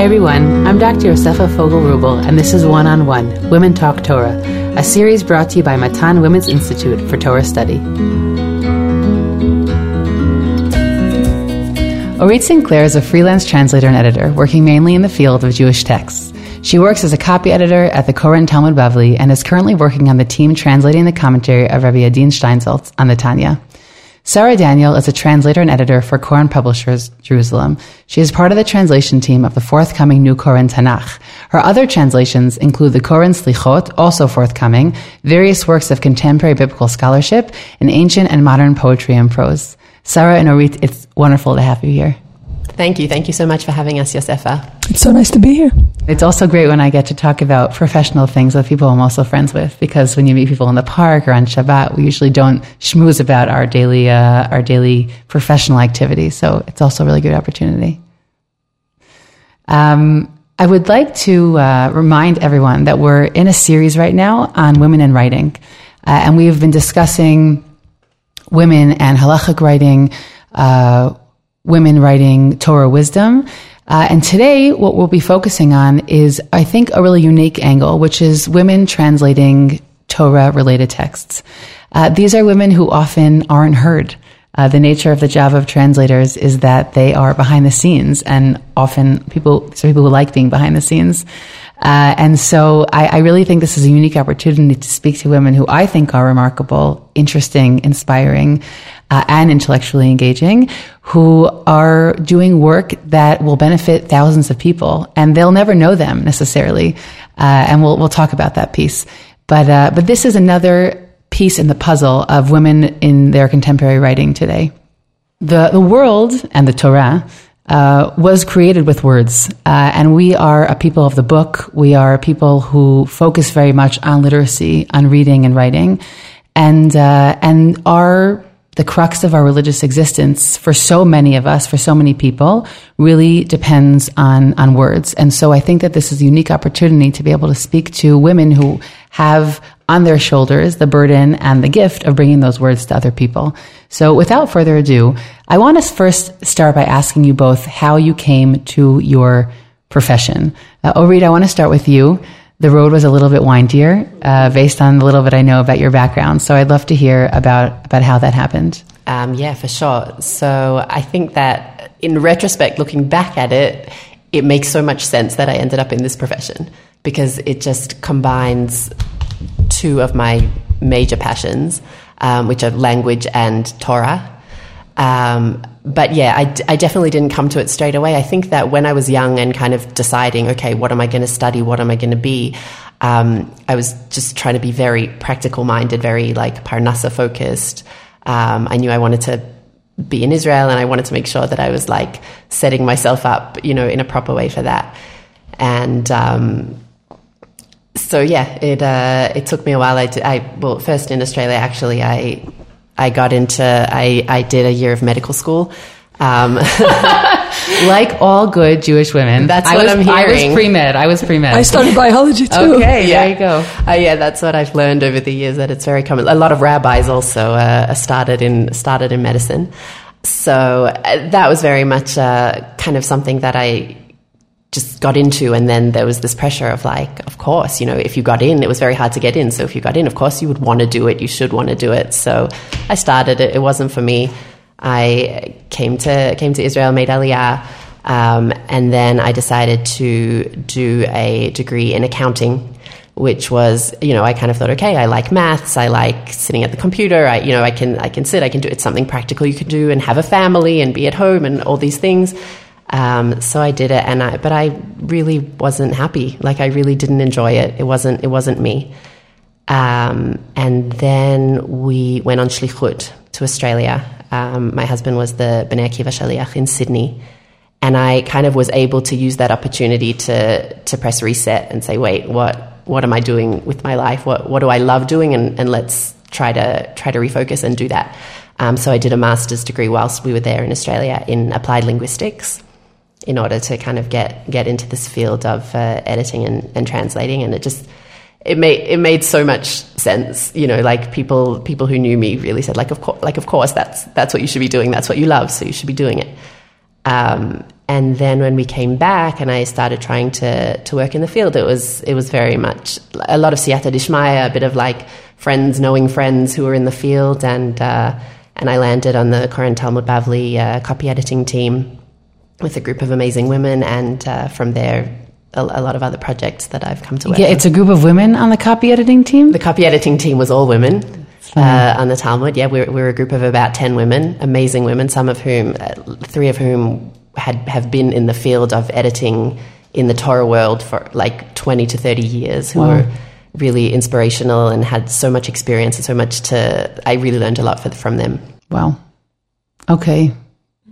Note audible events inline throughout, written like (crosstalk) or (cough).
Hi everyone, I'm Dr. Yosefa Fogel Wruble, and this is One on One Women Talk Torah, a series brought to you by Matan Women's Institute for Torah Study. Orit Sinclair is a freelance translator and editor working mainly in the field of Jewish texts. She works as a copy editor at the Koren Talmud Bavli and is currently working on the team translating the commentary of Rabbi Adin Steinsaltz on the Tanya. Sarah Daniel is a translator and editor for Koren Publishers Jerusalem. She is part of the translation team of the forthcoming New Koren Tanakh. Her other translations include the Koren Slichot, also forthcoming, various works of contemporary biblical scholarship, and ancient and modern poetry and prose. Sarah and Orit, it's wonderful to have you here. Thank you. Thank you so much for having us, Yosefa. It's so nice to be here. It's also great when I get to talk about professional things with people I'm also friends with, because when you meet people in the park or on Shabbat, we usually don't schmooze about our daily, uh, our daily professional activities. So it's also a really good opportunity. Um, I would like to uh, remind everyone that we're in a series right now on women in writing. Uh, and we've been discussing women and halachic writing, uh, women writing Torah wisdom. Uh, and today, what we'll be focusing on is, I think, a really unique angle, which is women translating Torah related texts. Uh, these are women who often aren't heard. Uh, the nature of the job of translators is that they are behind the scenes, and often people, so people who like being behind the scenes. Uh, and so I, I, really think this is a unique opportunity to speak to women who I think are remarkable, interesting, inspiring, uh, and intellectually engaging, who are doing work that will benefit thousands of people, and they'll never know them necessarily. Uh, and we'll we'll talk about that piece. But uh, but this is another piece in the puzzle of women in their contemporary writing today. The the world and the Torah uh, was created with words. Uh, and we are a people of the book. We are people who focus very much on literacy, on reading and writing. And, uh, and our, the crux of our religious existence for so many of us, for so many people, really depends on, on words. And so I think that this is a unique opportunity to be able to speak to women who have on their shoulders the burden and the gift of bringing those words to other people. So without further ado, I want to first start by asking you both how you came to your profession. Uh, Orit, I want to start with you. The road was a little bit windier, uh, based on the little bit I know about your background. So I'd love to hear about about how that happened. Um, yeah, for sure. So I think that in retrospect, looking back at it, it makes so much sense that I ended up in this profession because it just combines two of my major passions, um, which are language and Torah. Um, but yeah, I, I, definitely didn't come to it straight away. I think that when I was young and kind of deciding, okay, what am I going to study? What am I going to be? Um, I was just trying to be very practical minded, very like Parnassa focused. Um, I knew I wanted to be in Israel and I wanted to make sure that I was like setting myself up, you know, in a proper way for that. And, um, so yeah, it uh, it took me a while. I, did, I well, first in Australia, actually, I I got into I I did a year of medical school. Um, (laughs) like all good Jewish women, that's I what was, I'm hearing. I was pre med. I was pre med. I studied biology too. Okay, yeah. there you go. Uh, yeah, that's what I've learned over the years. That it's very common. A lot of rabbis also uh, started in started in medicine. So uh, that was very much uh, kind of something that I just got into and then there was this pressure of like of course you know if you got in it was very hard to get in. So if you got in of course you would want to do it you should want to do it. So i started it it wasn't for me. I came to came to israel made aliyah um, and then i decided to do a degree in accounting which was you know i kind of thought okay i like maths i like sitting at the computer i you know i can i can sit i can do it's something practical you can do and have a family and be at home and all these things um, so I did it, and I, but I really wasn't happy. Like I really didn't enjoy it. It wasn't. It wasn't me. Um, and then we went on shlichut to Australia. Um, my husband was the Bnei Akiva Shaliach in Sydney, and I kind of was able to use that opportunity to to press reset and say, wait, what what am I doing with my life? What what do I love doing? And, and let's try to try to refocus and do that. Um, so I did a master's degree whilst we were there in Australia in applied linguistics in order to kind of get get into this field of uh, editing and, and translating. And it just it made it made so much sense you know like people people who knew me really said like of course like of course that's that's what you should be doing. That's what you love so you should be doing it. Um, And then when we came back and I started trying to, to work in the field, it was, it was very much a lot of siyata dishmaya, a bit of like friends knowing friends who were in the field. And, uh, and I landed on the Koren Talmud Bavli uh, copy editing team with a group of amazing women. And uh, from there, a, a, lot of other projects that I've come to work Yeah, it's a group of women on the copy editing team? The copy editing team was all women. Uh, on the Talmud, yeah, we're, we're a group of about 10 women, amazing women, some of whom, uh, three of whom had have been in the field of editing in the Torah world for like 20 to 30 years who wow. were really inspirational and had so much experience and so much to I really learned a lot for, from them. Wow. Okay.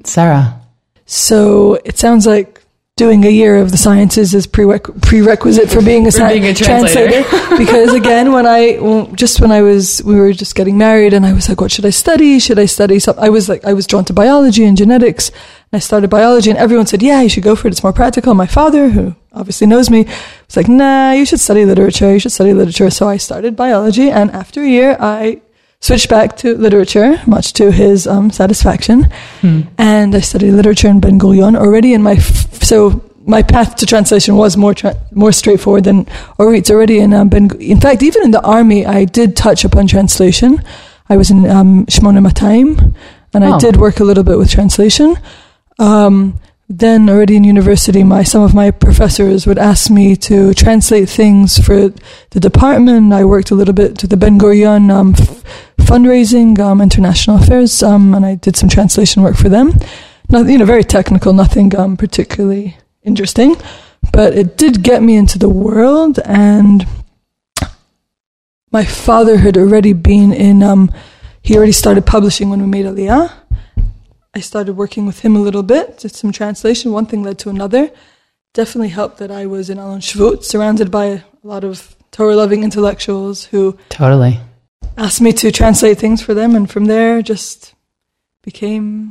Sarah. So it sounds like doing a year of the sciences is prereq- prerequisite for being a, for being a translator. translator. (laughs) because again, when I just when I was we were just getting married, and I was like, what should I study? Should I study something? I was like, I was drawn to biology and genetics, and I started biology, and everyone said, yeah, you should go for it. It's more practical. My father, who obviously knows me, was like, nah, you should study literature. You should study literature. So I started biology, and after a year, I switched back to literature, much to his um, satisfaction. Hmm. And I studied literature in Ben Gurion already in my, f- so my path to translation was more tra- more straightforward than Orit's already in um, Ben. In fact, even in the army, I did touch upon translation. I was in um, Shmona Matayim, and oh. I did work a little bit with translation. Um, then already in university, my some of my professors would ask me to translate things for the department. I worked a little bit to the Ben Gurion um, f- fundraising, um, international affairs, um, and I did some translation work for them. Not, you know, very technical, nothing um, particularly interesting, but it did get me into the world. And my father had already been in. Um, he already started publishing when we made Aliyah I started working with him a little bit, did some translation. One thing led to another. Definitely helped that I was in Alon Shvut, surrounded by a lot of Torah loving intellectuals who totally asked me to translate things for them, and from there just became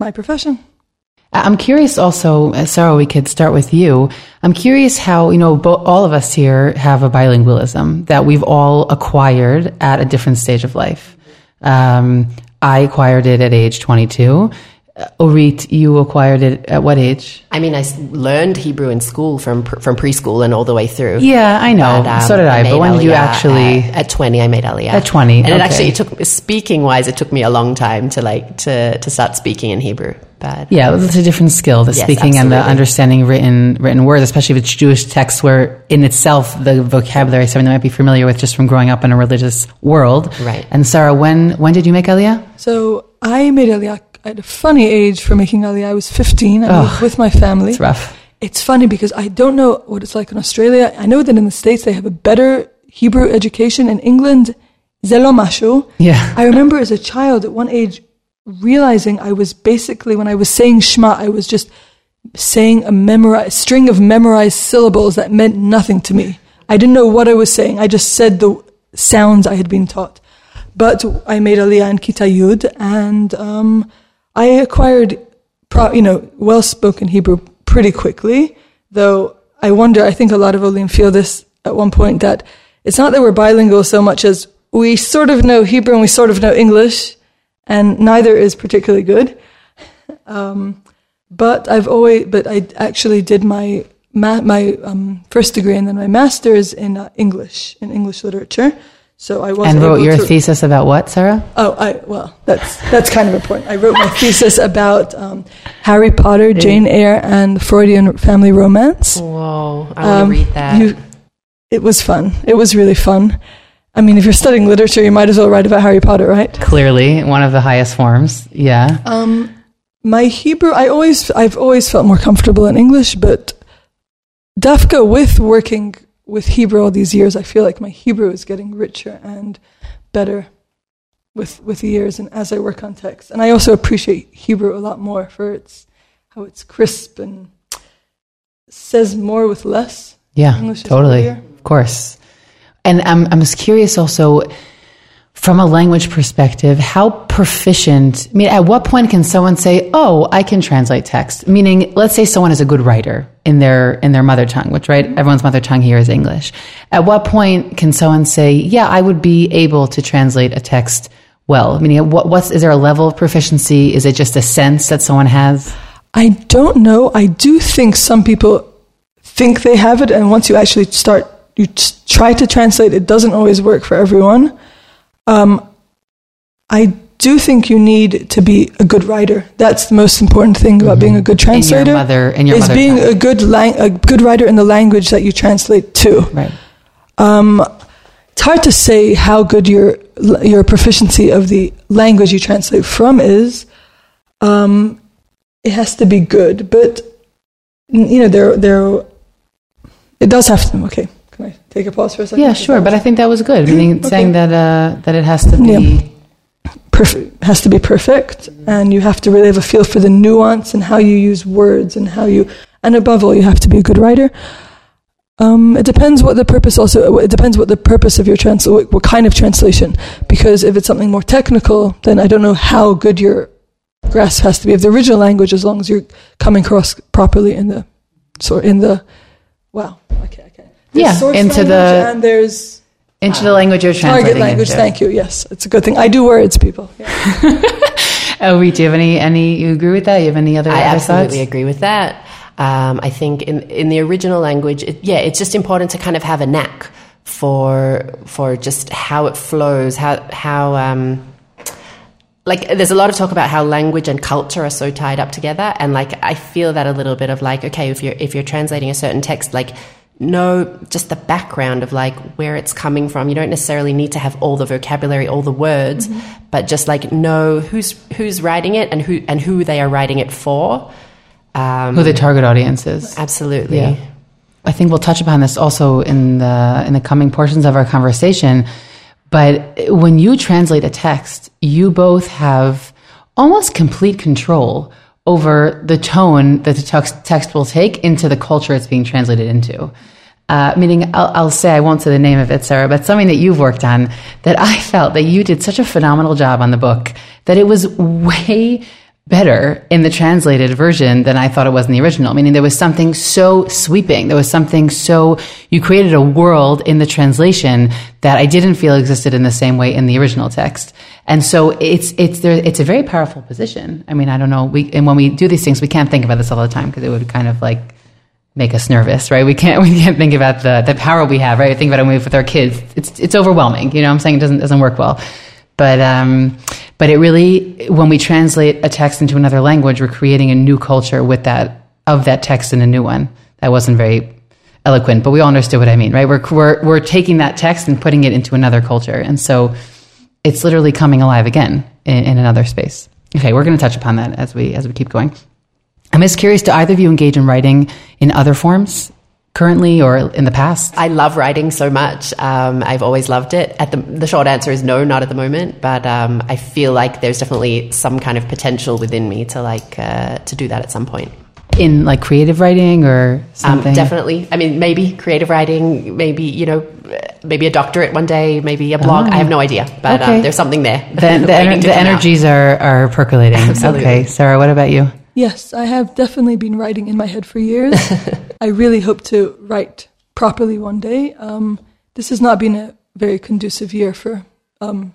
my profession. I'm curious also, uh, Sarah, we could start with you. I'm curious how, you know, bo- all of us here have a bilingualism that we've all acquired at a different stage of life. Um, I acquired it at age 22. Uh, Orit, you acquired it at what age? I mean, I learned Hebrew in school from from preschool and all the way through. Yeah, I know. Um, so did I. I but when did you actually at, at, twenty, I made Aliyah. At twenty, and okay. it actually took speaking wise, it took me a long time to like to to start speaking in Hebrew. But yeah, um, it's a different skill, the yes, speaking absolutely. and the understanding written written words, especially if it's Jewish texts, where in itself the vocabulary is something that might be familiar with just from growing up in a religious world. Right. And Sarah, when when did you make Aliyah? So I made Aliyah at a funny age for making Aliyah. I was 15. I oh, moved with my family. It's rough. It's funny because I don't know what it's like in Australia. I know that in the States they have a better Hebrew education. In England, zelo mashu. Yeah. I remember as a child at one age realizing I was basically, when I was saying Shema, I was just saying a string of memorized syllables that meant nothing to me. I didn't know what I was saying. I just said the sounds I had been taught. But I made Aliyah in Kita Yud, and um, I acquired, pro- you know, well-spoken Hebrew pretty quickly. Though I wonder, I think a lot of Olim feel this at one point that it's not that we're bilingual so much as we sort of know Hebrew and we sort of know English, and neither is particularly good. Um, but I've always, but I actually did my ma- my um, first degree and then my master's in uh, English in English literature. So I was and wrote your to, thesis about what, Sarah? Oh, I well, that's that's kind of important. I wrote my thesis about um, Harry Potter, Jane Eyre, and Freudian family romance. Whoa, I want um, to read that. You, it was fun. It was really fun. I mean, if you're studying literature, you might as well write about Harry Potter, right? Clearly, one of the highest forms. Yeah. Um, my Hebrew, I always, I've always felt more comfortable in English, but Dafka with working with Hebrew all these years, I feel like my Hebrew is getting richer and better with with the years and as I work on text. And I also appreciate Hebrew a lot more for its how it's crisp and says more with less. Yeah, English totally. Of course. And I'm I'm just curious also from a language perspective, how proficient, I mean, at what point can someone say, oh, I can translate text? Meaning, let's say someone is a good writer in their, in their mother tongue, which, right, mm-hmm. everyone's mother tongue here is English. At what point can someone say, yeah, I would be able to translate a text well? Meaning, what, what's, is there a level of proficiency? Is it just a sense that someone has? I don't know. I do think some people think they have it, and once you actually start, you t- try to translate, it doesn't always work for everyone. Um, I do think you need to be a good writer. That's the most important thing about being a good Mm-hmm. In your translator. mother- in your is being a good lang- a good writer in the language that you translate to. Right. Um, it's hard to say how good your your proficiency of the language you translate from is. Um, it has to be good, but you know there there it does have to. Okay, can I take a pause for a second? Yeah, sure. But I think that was good. Meaning saying that uh, that it has to be. Yeah. perfect has to be perfect, and you have to really have a feel for the nuance and how you use words and how you, and above all, you have to be a good writer. Um, it depends what the purpose also. It depends what the purpose of your trans, what, what kind of translation. Because if it's something more technical, then I don't know how good your grasp has to be of the original language, as long as you're coming across properly in the, sort in the, wow, okay, okay. Yeah, source into language the- and there's into the language you're translating target language. into. Thank you. Yes, it's a good thing. I do words, people. Yeah. (laughs) Oh, Reed, do you have any, any, you agree with that? You have any other, I other absolutely thoughts? agree with that. Um, I think in in the original language, it, yeah, it's just important to kind of have a knack for for just how it flows, how how um, like there's a lot of talk about how language and culture are so tied up together, and like I feel that a little bit of like okay, if you're if you're translating a certain text, like know just the background of like where it's coming from. You don't necessarily need to have all the vocabulary, all the words, but just like know who's who's writing it and who and who they are writing it for. Um, Who the target audience is. absolutely. Yeah. I think we'll touch upon this also in the in the coming portions of our conversation. But when you translate a text, you both have almost complete control over the tone that the text, will take into the culture it's being translated into. Uh, meaning, I'll, I'll say I won't say the name of it, Sarah, but something that you've worked on that I felt that you did such a phenomenal job on the book that it was way better in the translated version than I thought it was in the original. Meaning there was something so sweeping. There was something so, you created a world in the translation that I didn't feel existed in the same way in the original text. And so it's, it's there, it's a very powerful position. I mean, I don't know. We, and when we do these things, we can't think about this all the time because it would kind of like, make us nervous, right? We can't (laughs) we can't think about the the power we have, right? Think about it when we with our kids. It's it's overwhelming. You know, I'm saying it doesn't doesn't work well. But um, but it really when we translate a text into another language, we're creating a new culture with that of that text in a new one. That wasn't very eloquent, but we all understood what I mean, right? We're we're we're taking that text and putting it into another culture, and so it's literally coming alive again in, in another space. Okay, we're going to touch upon that as we as we keep going. I'm just curious, do either of you engage in writing in other forms currently or in the past? I love writing so much. Um, I've always loved it. At the, the short answer is no, not at the moment. But um, I feel like there's definitely some kind of potential within me to like uh, to do that at some point. In like creative writing or Um, something? definitely. I mean, maybe creative writing, maybe you know, maybe a doctorate one day, maybe a blog. I have no idea, but Okay. um, there's something there. (laughs) The, the, ener- the out. energies are, are percolating. (laughs) Absolutely. Okay, Sarah, what about you? Yes, I have definitely been writing in my head for years. (laughs) I really hope to write properly one day. Um, this has not been a very conducive year for um,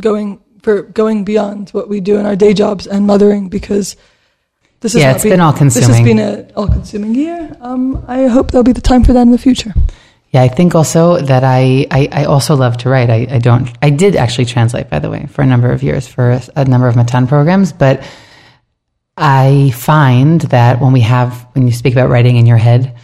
going for going beyond what we do in our day jobs and mothering because this has Yeah, it's been all-consuming. This has been an all-consuming year. Um, I hope there'll be the time for that in the future. Yeah, I think also that I, I, I also love to write. I, I don't, I did actually translate, by the way, for a number of years for a, a number of Matan programs, but I find that when we have, when you speak about writing in your head,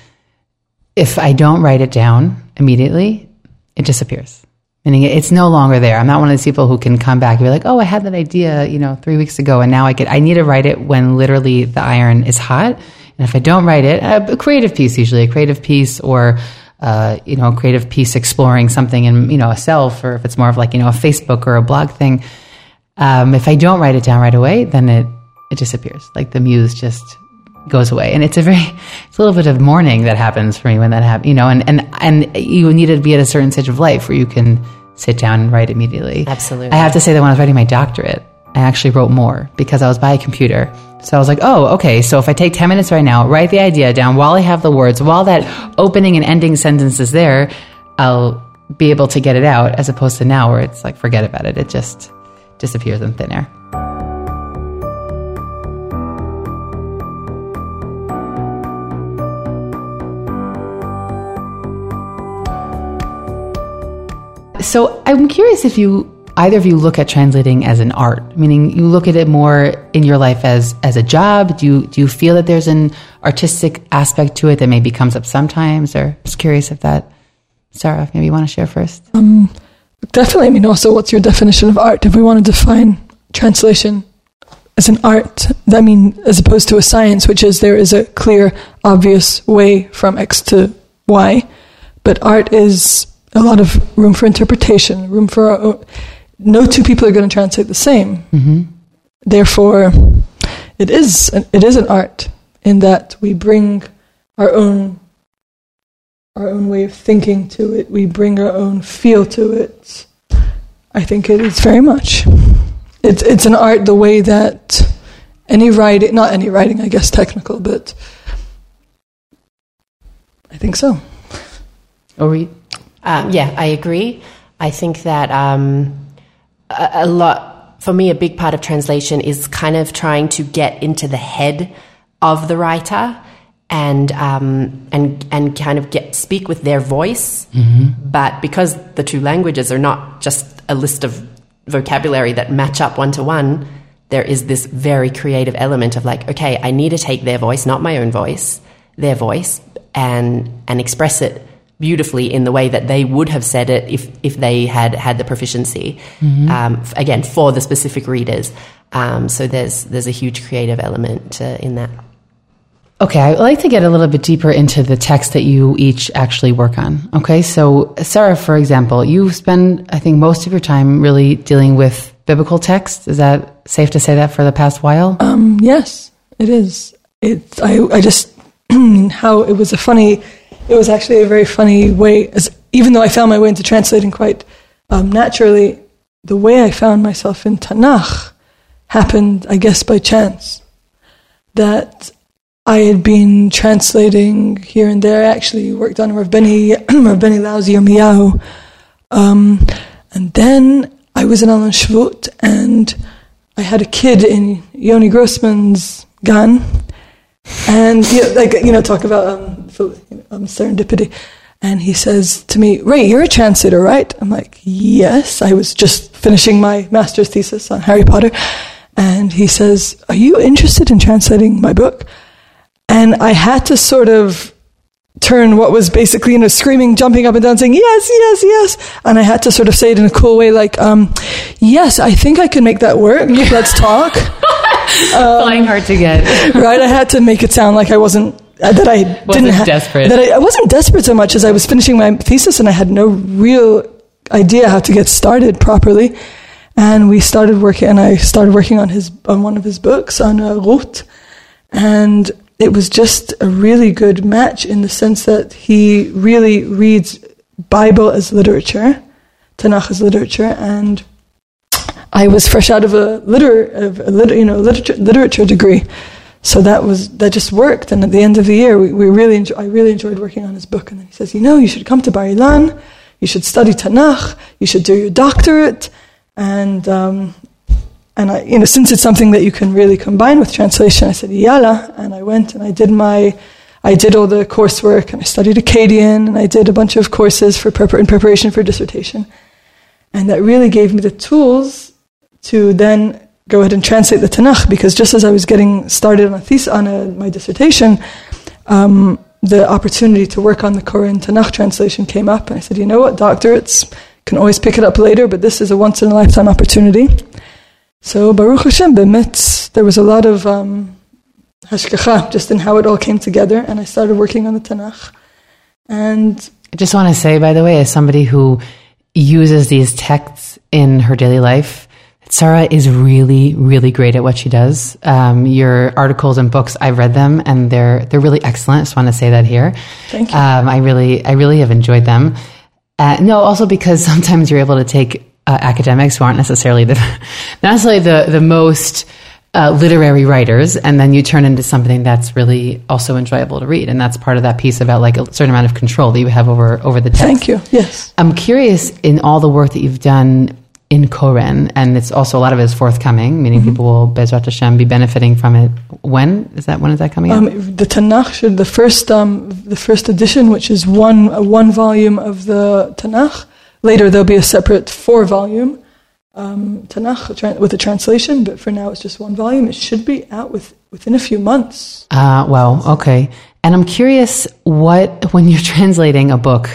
if I don't write it down immediately, it disappears. Meaning it's no longer there. I'm not one of those people who can come back and be like, oh, I had that idea, you know, three weeks ago, and now I get, I need to write it when literally the iron is hot. And if I don't write it, a creative piece usually, a creative piece or, uh, you know, a creative piece exploring something in, you know, a self, or if it's more of like, you know, a Facebook or a blog thing. Um, if I don't write it down right away, then it, it disappears. Like the muse just goes away. And it's a very, (laughs) it's a little bit of mourning that happens for me when that happens, you know, and, and, and you need to be at a certain stage of life where you can sit down and write immediately. Absolutely. I have to say that when I was writing my doctorate, I actually wrote more because I was by a computer. So I was like, oh, okay. So if I take 10 minutes right now, write the idea down while I have the words, while that opening and ending sentence is there, I'll be able to get it out as opposed to now where it's like, forget about it. It just, disappears in thin air. So I'm curious if you either of you look at translating as an art, meaning you look at it more in your life as as a job. Do you do you feel that there's an artistic aspect to it that maybe comes up sometimes? Or just curious if that, Sarah, maybe you want to share first. Um, definitely. I mean, also, what's your definition of art? If we want to define translation as an art, I mean, as opposed to a science, which is there is a clear, obvious way from X to Y, but art is a lot of room for interpretation, room for our own, no two people are going to translate the same. Mm-hmm. Therefore, it is an, it is an art in that we bring our own our own way of thinking to it. We bring our own feel to it. I think it is very much. It's it's an art the way that any writing, not any writing, I guess technical, but I think so. Or Um, yeah, I agree. I think that um, a, a lot, for me, a big part of translation is kind of trying to get into the head of the writer and um, and and kind of get speak with their voice. But because the two languages are not just a list of vocabulary that match up one to one, there is this very creative element of like, okay, I need to take their voice, not my own voice, their voice, and and express it beautifully in the way that they would have said it if if they had had the proficiency. Um, again, for the specific readers. Um, so there's there's a huge creative element uh, in that. Okay, I'd like to get a little bit deeper into the text that you each actually work on. Okay, so Sarah, for example, you spend, I think, most of your time really dealing with biblical text. Is that safe to say that for the past while? Um, yes, it is. It. I. I just (clears throat) how it was a funny. It was actually a very funny way. As even though I found my way into translating quite um, naturally, the way I found myself in Tanakh happened, I guess, by chance. That I had been translating here and there. I actually worked on Rav Benny, (clears throat) Rav Benny Lau's Yirmiyahu. Um, and then I was in Alon Shvut, and I had a kid in Yoni Grossman's gun. And, like, you know, talk about um, um, serendipity. And he says to me, Ray, you're a translator, right? I'm like, yes. I was just finishing my master's thesis on Harry Potter. And he says, Are you interested in translating my book? And I had to sort of turn what was basically, you know, screaming, jumping up and down, saying, yes, yes, yes. And I had to sort of say it in a cool way, like, um, yes, I think I can make that work. Let's talk. (laughs) Flying hard to get. (laughs) right? I had to make it sound like I wasn't, uh, that I didn't ha- desperate. That I, I wasn't desperate so much as I was finishing my thesis and I had no real idea how to get started properly. And we started working, and I started working on his, on one of his books on uh, Ruth. And it was just a really good match in the sense that he really reads Bible as literature, Tanakh as literature, and I was fresh out of a liter, of a liter you know, literature, literature degree. So that was that just worked. And at the end of the year, we, we really enjoy, I really enjoyed working on his book. And then he says, you know, you should come to Bar Ilan, you should study Tanakh, you should do your doctorate, and um, and I, you know, since it's something that you can really combine with translation, I said, yalla, and I went and I did my, I did all the coursework, and I studied Akkadian, and I did a bunch of courses for prepar- in preparation for dissertation, and that really gave me the tools to then go ahead and translate the Tanakh, because just as I was getting started on a thesis, on a, my dissertation, um, the opportunity to work on the Koren Tanakh translation came up, and I said, you know what, doctorates can always pick it up later, but this is a once in a lifetime opportunity. So Baruch Hashem, b'mitz, there was a lot of um, just in how it all came together, and I started working on the Tanakh. And I just want to say, by the way, as somebody who uses these texts in her daily life, Sarah is really, really great at what she does. Um, your articles and books, I've read them, and they're they're really excellent. I just want to say that here. Thank you. Um, I really, I really have enjoyed them. Uh, no, also because (laughs) sometimes you're able to take uh, academics who aren't necessarily the (laughs) not necessarily the the most uh, literary writers, and then you turn into something that's really also enjoyable to read, and that's part of that piece about like a certain amount of control that you have over over the text. thank you. Yes. I'm curious in all the work that you've done in Koren, and it's also a lot of it is forthcoming, meaning people will Bezrat Hashem be benefiting from it. When is that? When is that coming out? Um, the Tanakh, should- the first, um, the first edition, which is one one volume of the Tanakh, later there'll be a separate four volume um, Tanakh with a translation, but for now it's just one volume. It should be out with, within a few months. Uh, wow. Okay. And I'm curious what, when you're (laughs) translating a book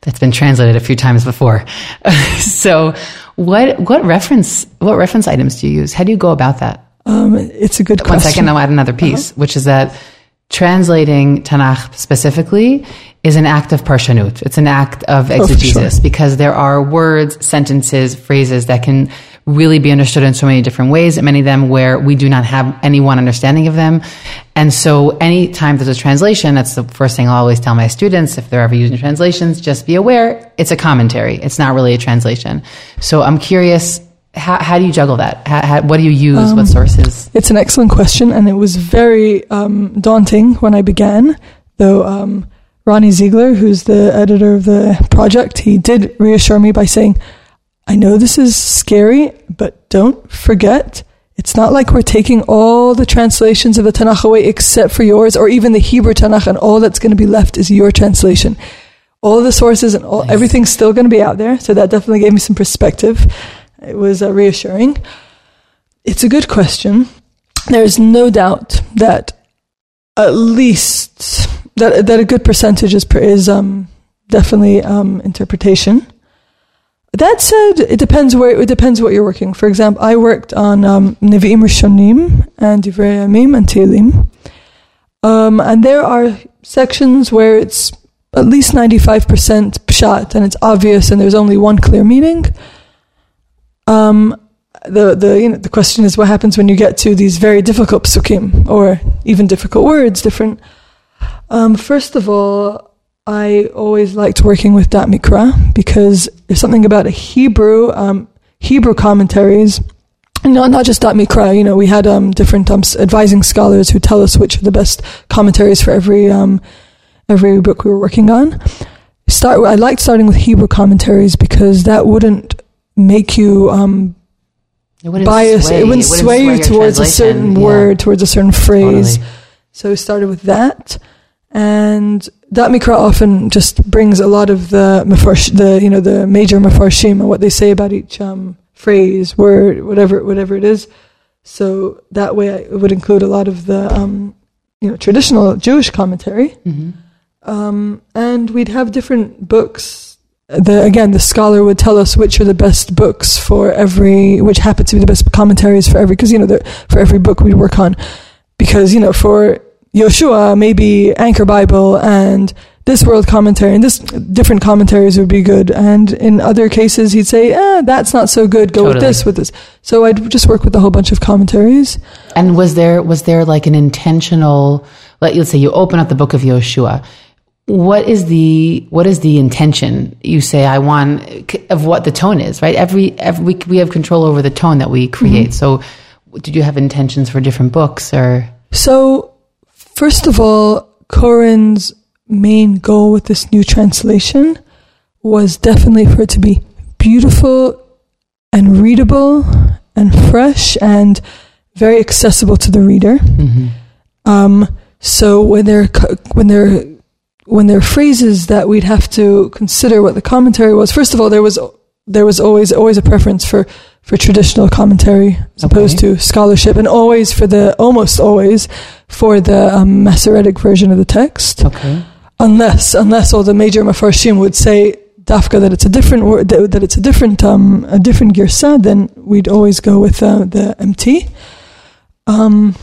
that's been translated a few times before. (laughs) so what, what reference, what reference items do you use? How do you go about that? Um, it's a good One question. second, I'll add another piece, which is that translating Tanakh specifically is an act of parshanut. It's an act of for exegesis because there are words, sentences, phrases that can really be understood in so many different ways, and many of them where we do not have any one understanding of them. And so anytime there's a translation, that's the first thing I'll always tell my students if they're ever using translations, just be aware it's a commentary. It's not really a translation. So I'm curious, how, how do you juggle that? How, how, what do you use? what sources? It's an excellent question, and it was very um, daunting when I began. Though um, Ronnie Ziegler, who's the editor of the project, he did reassure me by saying, "I know this is scary, but don't forget." It's not like we're taking all the translations of the Tanakh away except for yours, or even the Hebrew Tanakh, and all that's going to be left is your translation. All the sources and all, everything's still going to be out there. So that definitely gave me some perspective. It was uh, reassuring. It's a good question. There's no doubt that at least that that a good percentage is is um, definitely um, interpretation. That said, it depends where it depends what you're working. For example, I worked on um, Nevi'im Rishonim and Divrei and Tehillim, um, and there are sections where it's at least 95% pshat and it's obvious and there's only one clear meaning. Um, the the you know, the question is what happens when you get to these very difficult psukim or even difficult words, different. Um, first of all, I always liked working with Da'at Mikra because there's something about a Hebrew um, Hebrew commentaries. Not not just Da'at Mikra, you know, we had um, different um, advising scholars who tell us which are the best commentaries for every um, every book we were working on. Start. I liked starting with Hebrew commentaries because that wouldn't make you um, It wouldn't bias. sway- it wouldn't sway, you towards a certain Yeah, word, towards a certain phrase. totally. So we started with that, and Da'at Mikra often just brings a lot of the mafarsh, the you know the major mafarshim and what they say about each um, phrase, word, whatever whatever it is. So that way, I, it would include a lot of the um, you know traditional Jewish commentary, Mhm. um, and we'd have different books. The again, the scholar would tell us which are the best books for every, which happen to be the best commentaries for every, because you know, the, for every book we'd work on, because you know, for Yoshua, maybe Anchor Bible and this world commentary and this different commentaries would be good, and in other cases he'd say, eh, that's not so good. Go with this, with this. So I'd just work with a whole bunch of commentaries. And was there was there like an intentional? Let let's say you open up the book of Yoshua. What is the what is the intention? You say I want of what the tone is, right? Every every we, we have control over the tone that we create. So, did you have intentions for different books or? So, first of all, Koren's main goal with this new translation was definitely for it to be beautiful and readable and fresh and very accessible to the reader. Um, so when there when there when there are phrases that we'd have to consider what the commentary was. First of all, there was there was always always a preference for for traditional commentary as opposed Okay. to scholarship, and always for the almost always for the um, Masoretic version of the text Okay. unless unless all the major mafarshim would say dafka that it's a different word that, it's a different um a different girsa, then we'd always go with uh, the MT. Um,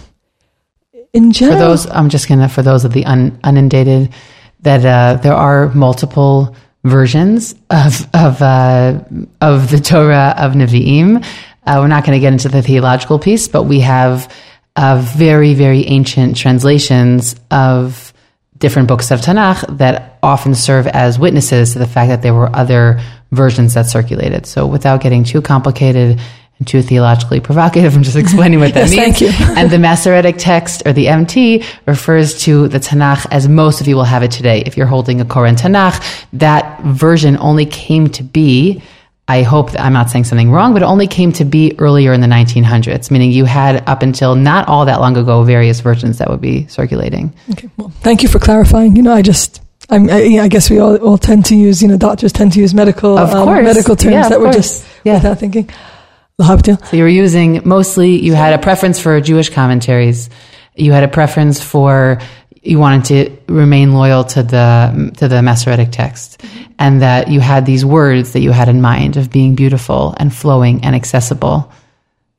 in For those, I'm just gonna for those of the un, unindated, that uh, there are multiple versions of of uh, of the Torah of Nevi'im. Uh, we're not going to get into the theological piece, but we have uh, very very ancient translations of different books of Tanakh that often serve as witnesses to the fact that there were other versions that circulated. So, without getting too complicated too theologically provocative, I'm just explaining what that Yes, means. thank you. and the Masoretic text or the MT refers to the Tanakh as most of you will have it today. If you're holding a Koren Tanakh, that version only came to be. I hope that I'm not saying something wrong, but it only came to be earlier in the 1900s, meaning you had up until not all that long ago various versions that would be circulating. okay, well, thank you for clarifying. You know, I just I'm, I, I guess we all, all tend to use, you know, doctors tend to use medical, um, medical terms Yeah, that we're just Yeah. without thinking. So you were using mostly, you had a preference for Jewish commentaries. You had a preference for, you wanted to remain loyal to the, to the Masoretic text. And that you had these words that you had in mind of being beautiful and flowing and accessible.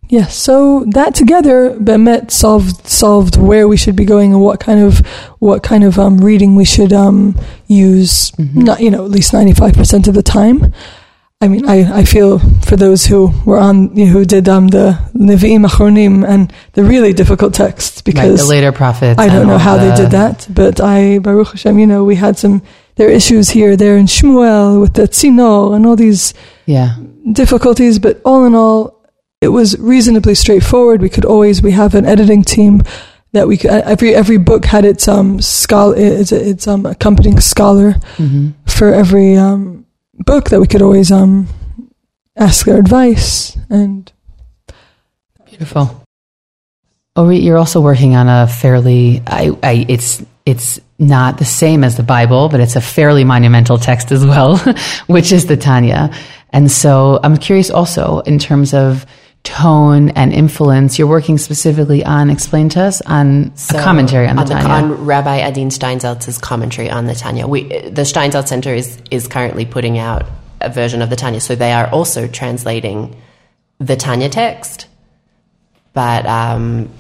Yes, so that together, Bemet solved solved where we should be going and what kind of what kind of um, reading we should um, use. Not you know at least ninety five percent of the time. I mean, I, I feel for those who were on you know, who did um, the Nevi'im Achronim and the really difficult texts Right, because the later prophets. I don't know how they did that, but I Baruch Hashem, you know, we had some there are issues here, there in Shmuel with the Tzino and all these Yeah. difficulties, but all in all, it was reasonably straightforward. We could always we have an editing team that we could, every every book had its um scholar its, its um accompanying scholar hmm for every um book that we could always um ask their advice and Beautiful. Ori, you're also working on a fairly, I, I, it's, it's not the same as the Bible, but it's a fairly monumental text as well, (laughs) which is the Tanya. And so I'm curious also in terms of tone and influence, you're working specifically on, explain to us, on a commentary on the Tanya. on Rabbi Adin Steinsaltz's commentary on the Tanya. We, the Steinsaltz Center is, is currently putting out a version of the Tanya, so they are also translating the Tanya text. But um,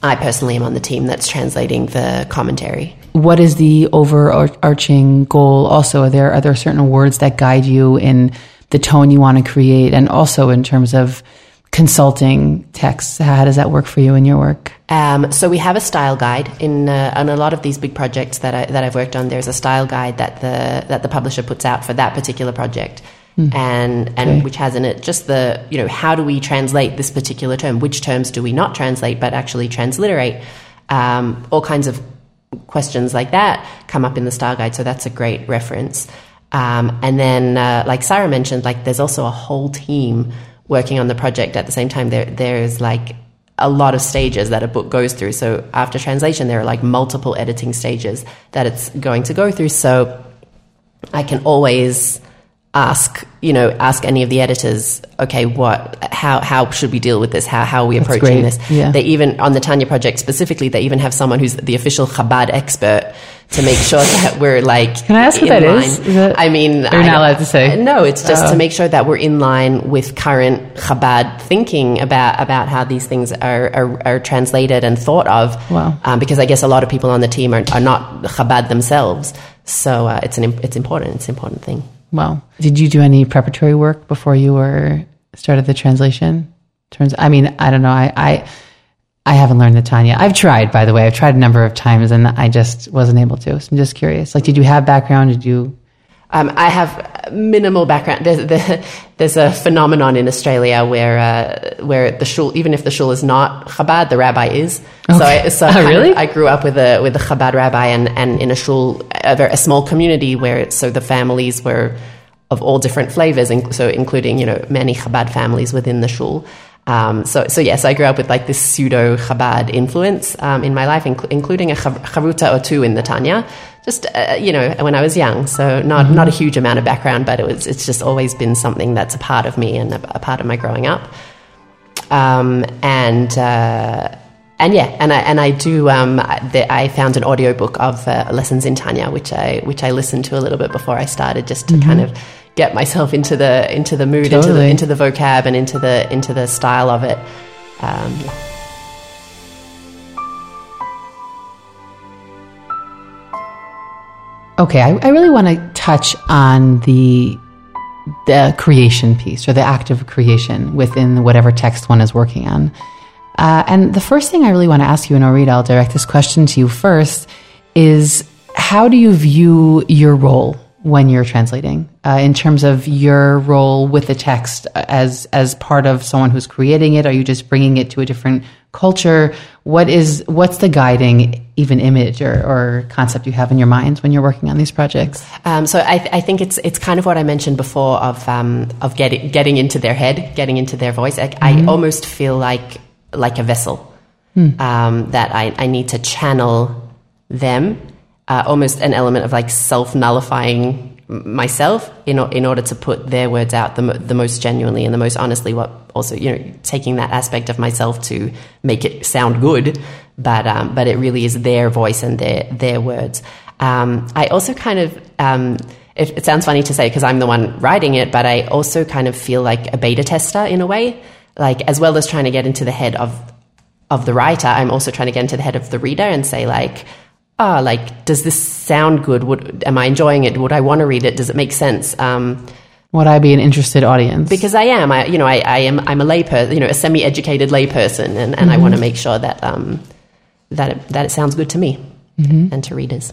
I personally am on the team that's translating the commentary. what is the overarching goal also are there are there certain words that guide you in the tone you want to create and also in terms of consulting texts how does that work for you in your work Um, so we have a style guide in uh, on a lot of these big projects that I, that I've worked on. There's a style guide that the that the publisher puts out for that particular project, and and Okay. which has in it just the you know how do we translate this particular term? Which terms do we not translate but actually transliterate? Um, all kinds of questions like that come up in the style guide. So that's a great reference. Um, and then, uh, like Sarah mentioned, like there's also a whole team working on the project at the same time. There, there's like a lot of stages that a book goes through. So after translation, there are like multiple editing stages that it's going to go through. So I can always ask, you know, ask any of the editors, okay, what, how, how should we deal with this? How, how are we approaching this? Yeah. They even, on the Tanya project specifically, they even have someone who's the official Chabad expert to make sure that we're like. Can I ask what that is? is? That- I mean, You're I not allowed to say. No, it's just Oh. to make sure that we're in line with current Chabad thinking about, about how these things are, are, are translated and thought of. Wow. Um, because I guess a lot of people on the team are, are not Chabad themselves. So uh, it's, an, it's important. It's an important thing. Wow. Did you do any preparatory work before you were started the translation? Turns I mean, I don't know. I, I I haven't learned the Tanya. I've tried, by the way. I've tried a number of times and I just wasn't able to. So I'm just curious. Like, did you have background? Did you Um, I have minimal background. There's, there, there's a phenomenon in Australia where uh, where the shul, even if the shul is not Chabad, the rabbi is. So, I, so Oh, kind of- really? I grew up with a with a Chabad rabbi and, and in a shul, a, very, a small community where so the families were of all different flavors, so including you know many Chabad families within the shul. Um, so, so yes, I grew up with like this pseudo Chabad influence um, in my life, incl- including a charuta or two in the Tanya. Just uh, you know, when I was young, so not not a huge amount of background, but it was it's just always been something that's a part of me and a, a part of my growing up. Um, and uh, and yeah, and I and I do. Um, the, I found an audiobook of uh, lessons in Tanya, which I which I listened to a little bit before I started, just to kind of get myself into the into the mood, into the into the vocab, and into the into the style of it. Um, yeah. Okay, I, I really want to touch on the the creation piece or the act of creation within whatever text one is working on. Uh, and the first thing I really want to ask you, and I'll I'll direct this question to you first, is how do you view your role when you're translating uh, in terms of your role with the text as as part of someone who's creating it? Are you just bringing it to a different culture? What is what's the guiding even image or, or concept you have in your mind when you're working on these projects? Um, so I, I think it's it's kind of what I mentioned before of um, of getting getting into their head, getting into their voice. I, I almost feel like like a vessel um, that I, I need to channel them uh, almost an element of like self nullifying myself in, in order to put their words out the, the most genuinely and the most honestly what also you know taking that aspect of myself to make it sound good. But um, but it really is their voice and their their words. Um, I also kind of um, it, it sounds funny to say because I'm the one writing it but I also kind of feel like a beta tester in a way. Like as well as trying to get into the head of of the writer I'm also trying to get into the head of the reader and say like ah, oh, like, does this sound good? Would, am I enjoying it? Would I want to read it? Does it make sense? Um, would I be an interested audience? Because I am. I, you know, I, I am. I'm a layperson. You know, a semi-educated layperson, and, and mm-hmm. I want to make sure that um, that it, that it sounds good to me mm-hmm. and to readers.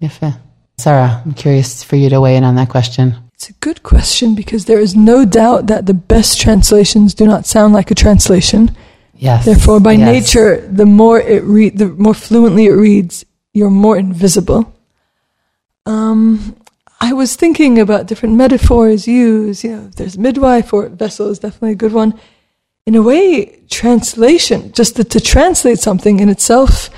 Yeah, fair. Sarah, I'm curious for you to weigh in on that question. It's a good question because there is no doubt that the best translations do not sound like a translation. Yes. Therefore, by yes. nature, the more it read, the more fluently it reads, you're more invisible. Um, I was thinking about different metaphors used. You know, there's midwife or vessel is definitely a good one. In a way, translation, just to, to translate something in itself,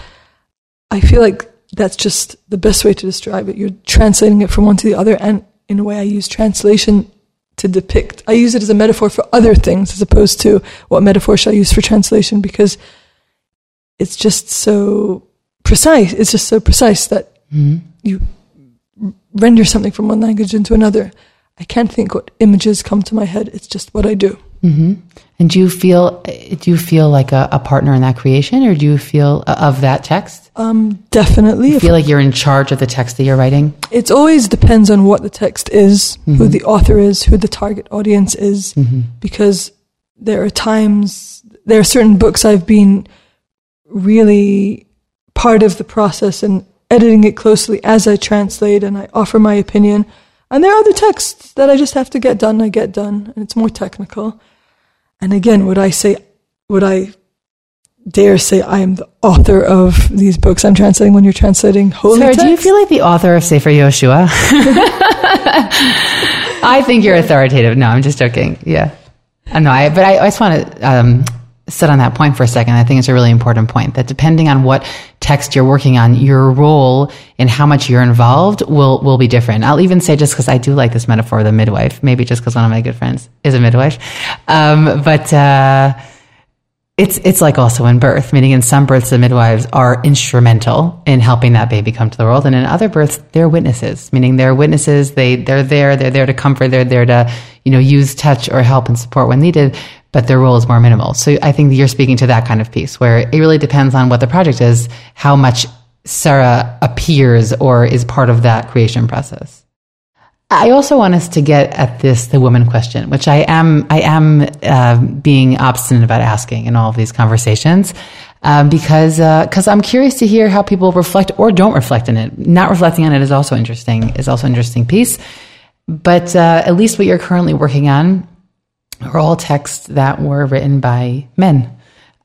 I feel like that's just the best way to describe it. You're translating it from one to the other, and in a way, I use translation to depict. I use it as a metaphor for other things as opposed to what metaphor shall I use for translation because it's just so precise. It's just so precise that mm-hmm. you render something from one language into another. I can't think what images come to my head. It's just what I do. Mm-hmm. And do you feel do you feel like a, a, partner in that creation, or do you feel uh, of that text? Um, definitely. You feel like you're in charge of the text that you're writing. It always depends on what the text is, mm-hmm. who the author is, who the target audience is, mm-hmm. because there are times there are certain books I've been really part of the process and editing it closely as I translate and I offer my opinion. And there are other texts that I just have to get done, I get done, and it's more technical. And again, would I say, would I dare say I am the author of these books I'm translating when you're translating holy Sarah, text? do you feel like the author of Sefer Yoshua? (laughs) I think you're authoritative. No, I'm just joking. Yeah. No, I, but I, I just want to um, sit on that point for a second. I think it's a really important point that depending on what text you're working on, your role in how much you're involved will, will be different. I'll even say just because I do like this metaphor of the midwife, maybe just because one of my good friends is a midwife. Um, but, uh, it's, it's like also in birth, meaning in some births, the midwives are instrumental in helping that baby come to the world. And in other births, they're witnesses, meaning they're witnesses. They, they're there. They're there to comfort. They're there to, you know, use touch or help and support when needed but their role is more minimal. So I think you're speaking to that kind of piece where it really depends on what the project is, how much Sarah appears or is part of that creation process. I also want us to get at this the woman question, which I am I am uh, being obstinate about asking in all of these conversations, um, because because uh, I'm curious to hear how people reflect or don't reflect in it. Not reflecting on it is also interesting is also an interesting piece, but uh, at least what you're currently working on are all texts that were written by men,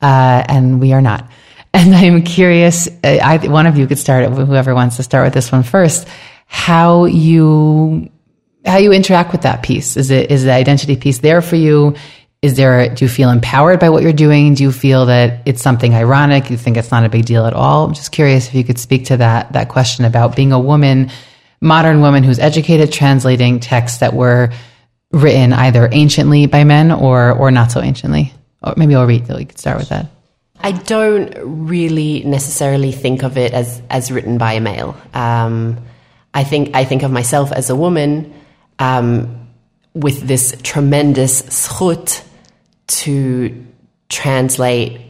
uh, and we are not. (laughs) And I'm curious, uh, I, one of you could start, whoever wants to start with this one first, how you, how you interact with that piece. Is it, is the identity piece there for you? Is there, do you feel empowered by what you're doing? Do you feel that it's something ironic? You think it's not a big deal at all? I'm just curious if you could speak to that, that question about being a woman, modern woman who's educated, translating texts that were written either anciently by men or or not so anciently. Or maybe I'll read. You could start with that. I don't really necessarily think of it as as written by a male. Um, I think I think of myself as a woman um, with this tremendous zchut to translate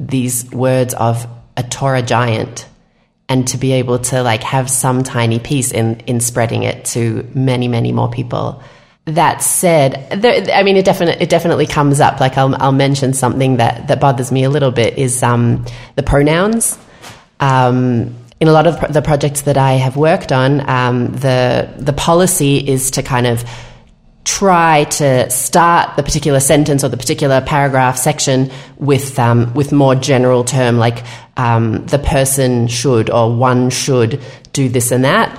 these words of a Torah giant and to be able to like have some tiny piece in in spreading it to many many more people that said, there, I mean, it definitely it definitely comes up. Like I'll I'll mention something that that bothers me a little bit is um, the pronouns. Um, in a lot of the projects that I have worked on, um, the the policy is to kind of try to start the particular sentence or the particular paragraph section with um, with more general term like um, the person should or one should do this and that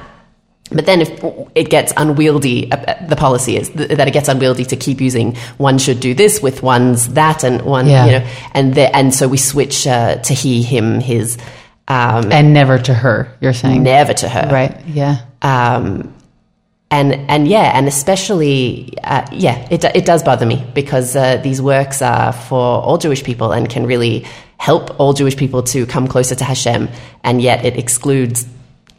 but then if it gets unwieldy, uh, uh, the policy is that it gets unwieldy to keep using one should do this with one's that and one, yeah. you know, and the, and so we switch uh, to he, him, his. Um, And never to her, you're saying. never to her. Right. Yeah. Um, and and yeah, and especially uh, yeah, it it does bother me because uh, these works are for all Jewish people and can really help all Jewish people to come closer to Hashem, and yet it excludes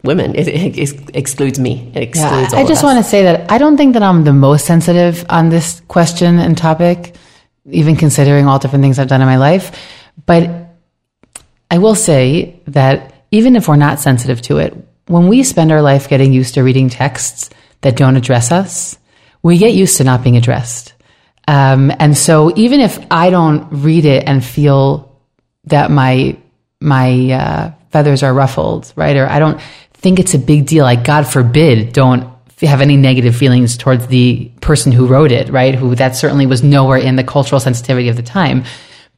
women. It, it ex- excludes me. It excludes. Yeah, I just want to say that I don't think that I'm the most sensitive on this question and topic, even considering all different things I've done in my life. But I will say that even if we're not sensitive to it, when we spend our life getting used to reading texts that don't address us, we get used to not being addressed. Um, and so even if I don't read it and feel that my my uh, feathers are ruffled, right? Or I don't think it's a big deal. Like God forbid, don't have any negative feelings towards the person who wrote it, right? Who that certainly was nowhere in the cultural sensitivity of the time.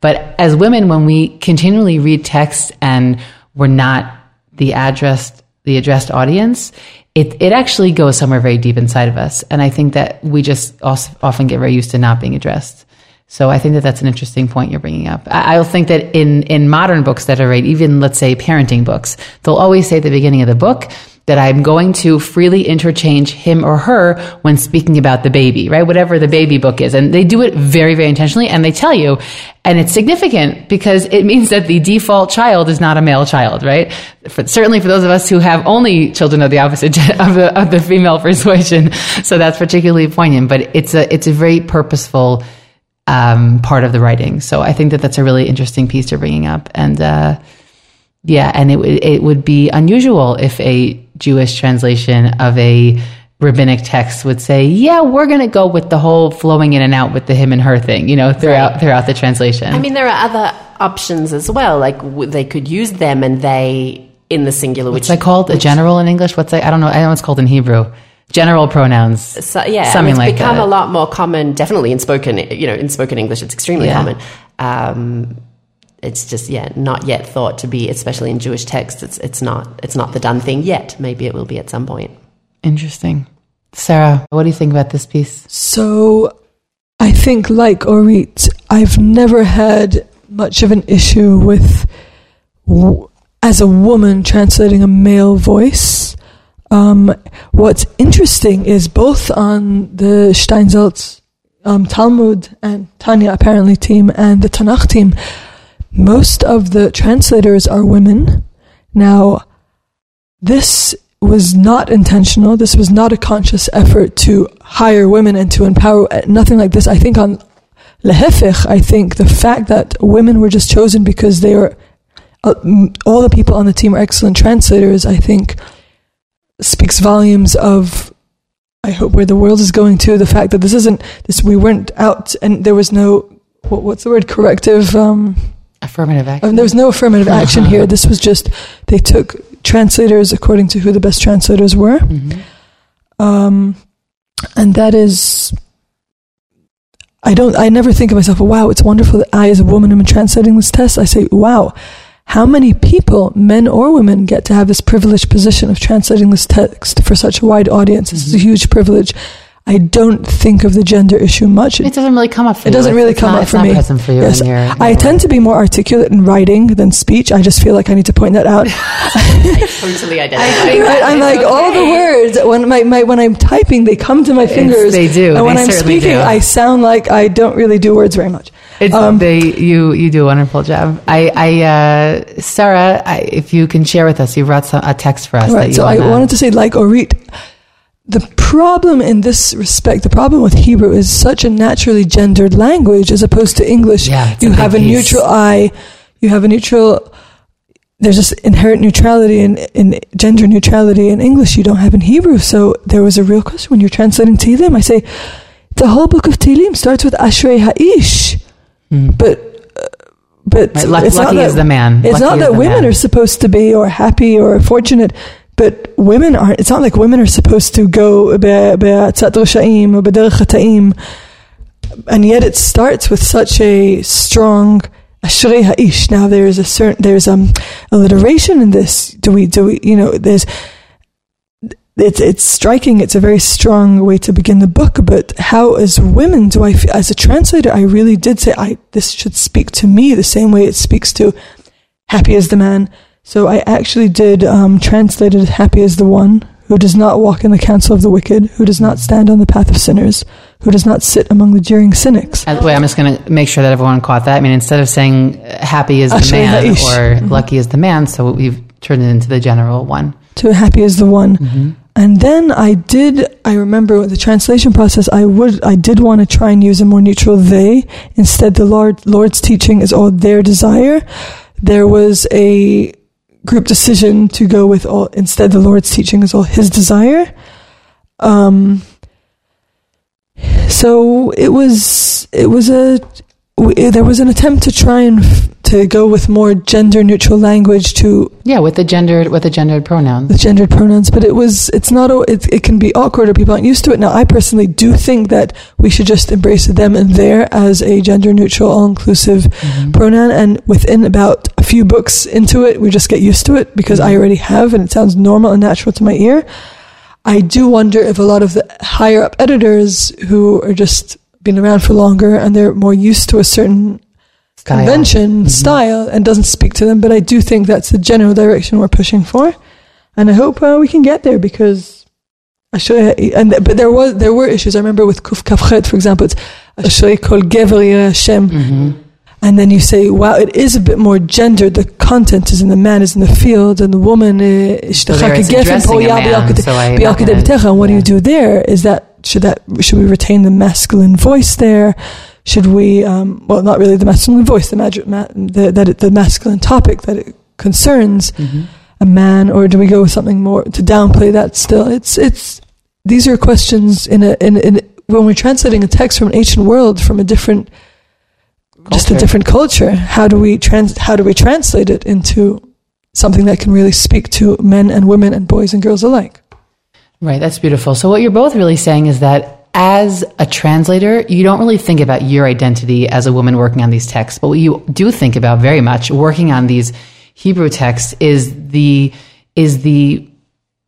But as women, when we continually read texts and we're not the addressed the addressed audience, it it actually goes somewhere very deep inside of us. And I think that we just also often get very used to not being addressed. So I think that that's an interesting point you're bringing up. I, I think that in, in modern books that are read, even let's say parenting books, they'll always say at the beginning of the book that I'm going to freely interchange him or her when speaking about the baby, right? Whatever the baby book is. And they do it very, very intentionally and they tell you, and it's significant because it means that the default child is not a male child, right? For, certainly for those of us who have only children of the opposite (laughs) of the, of the female persuasion. So that's particularly poignant, but it's a, it's a very purposeful, um, part of the writing. So I think that that's a really interesting piece you're bringing up. And, uh, yeah, and it, would it would be unusual if a Jewish translation of a rabbinic text would say, "Yeah, we're going to go with the whole flowing in and out with the him and her thing," you know, throughout Right. throughout the translation. I mean, there are other options as well. Like w- they could use them and they in the singular, which what's that called? A general in English? What's that? I don't know. I know it's called in Hebrew. General pronouns. So, yeah, something and it's like become that. a lot more common. Definitely in spoken, you know, in spoken English, it's extremely Yeah. common. Um, it's just yeah, not yet thought to be, especially in Jewish texts. It's it's not it's not the done thing yet. Maybe it will be at some point. Interesting. Sarah, what do you think about this piece? So I think, like Orit, I've never had much of an issue with, w- as a woman, translating a male voice. Um, what's interesting is both on the Steinsaltz um, Talmud and Tanya apparently team and the Tanakh team, most of the translators are women. Now, this was not intentional. This was not a conscious effort to hire women and to empower. uh, Nothing like this. I think on lehefich, I think the fact that women were just chosen because they are uh, all the people on the team are excellent translators. I think speaks volumes of. I hope where the world is going to the fact that this isn't this. We weren't out and there was no what, what's the word corrective. Um, Affirmative action. um, there was no affirmative action here. This was just they took translators according to who the best translators were, Mhm. um, and that is. I don't. I never think of myself. Wow, it's wonderful that I, as a woman, am translating this test. I say, wow, how many people, men or women, get to have this privileged position of translating this text for such a wide audience? This is a mm-hmm. huge privilege. I don't think of the gender issue much. It doesn't really come up for It you. doesn't really it's come not- up it's for not me. present for you Yes. in your, I tend to be more articulate in writing than speech. I just feel like I need to point that out. (laughs) Totally (laughs) identify. Right? I'm like all the words when my, my when I'm typing, they come to my fingers. they do. And when They I'm speaking, do. I sound like I don't really do words very much. It's, Um, they, you, you do a wonderful job. I, I, uh, Sarah, I, if you can share with us, you brought some, a text for us that Right. you So I wanna- wanted to say, like Orit, the problem in this respect, the problem with Hebrew is such a naturally gendered language as opposed to English. Yeah, it's a you have a piece. neutral I, you have a neutral. There's just inherent neutrality in, in gender neutrality in English. You don't have in Hebrew. So there was a real question when you're translating Tehillim. I say, the whole book of Tehillim starts with Ashrei Ha'ish, Mm. but. uh, But Right, luck- it's lucky not that, is the man. It's Lucky not that women man. are supposed to be or happy or fortunate, but women aren't. It's not like women are supposed to go be'atzat rasha'im or b'derech hata'im, and yet it starts with such a strong ashrei ha'ish. Now there is a certain there's um alliteration in this. Do we do we you know there's it's it's striking. It's a very strong way to begin the book. But how, as women, do I, as a translator, I really did say, I this should speak to me the same way it speaks to happy as the man, So I actually did um, translate it happy as the one who does not walk in the counsel of the wicked, who does not stand on the path of sinners, who does not sit among the jeering cynics. Wait, I'm just going to make sure that everyone caught that. I mean, instead of saying uh, happy is the man or lucky is the man, so we've turned it into the general one. To happy as the one. And then I did, I remember the translation process, I would, I did want to try and use a more neutral they. Instead, the Lord, Lord's teaching is all their desire. There was a group decision to go with all, instead the Lord's teaching is all his desire. Um, so it was, it was a, there was an attempt to try and f- to go with more gender neutral language to Yeah, with the gendered with the gendered pronouns. the gendered pronouns, but it was it's not a- it, it can be awkward or people aren't used to it. Now, I personally do think that we should just embrace them and there as a gender neutral, all inclusive mm-hmm. pronoun. And within about a few books into it, we just get used to it because I mm-hmm. already have, and it sounds normal and natural to my ear. I do wonder if a lot of the higher up editors who are just been around for longer and they're more used to a certain Style. convention style and doesn't speak to them. But I do think that's the general direction we're pushing for, and I hope uh, we can get there because. Ashrei- And but there was there were issues. I remember with Kuf Kafchet, for example, it's Ashrei Kol Gever Hashem, Mm-hmm. and then you say, "Wow, it is a bit more gendered. The content is in the man is in the field, and the woman is So there it's addressing man, so I- And what do you do there? Is that should that should we retain the masculine voice there? Should we? Um, well, not really the masculine voice, the, magic, ma- the that it, the masculine topic that it concerns a man, or do we go with something more to downplay that? Still, it's it's these are questions in a in in when we're translating a text from an ancient world from a different just a different culture. How do we trans how do we translate it into something that can really speak to men and women and boys and girls alike? Right, that's beautiful. So what you're both really saying is that as a translator, you don't really think about your identity as a woman working on these texts, but what you do think about very much working on these Hebrew texts is the is the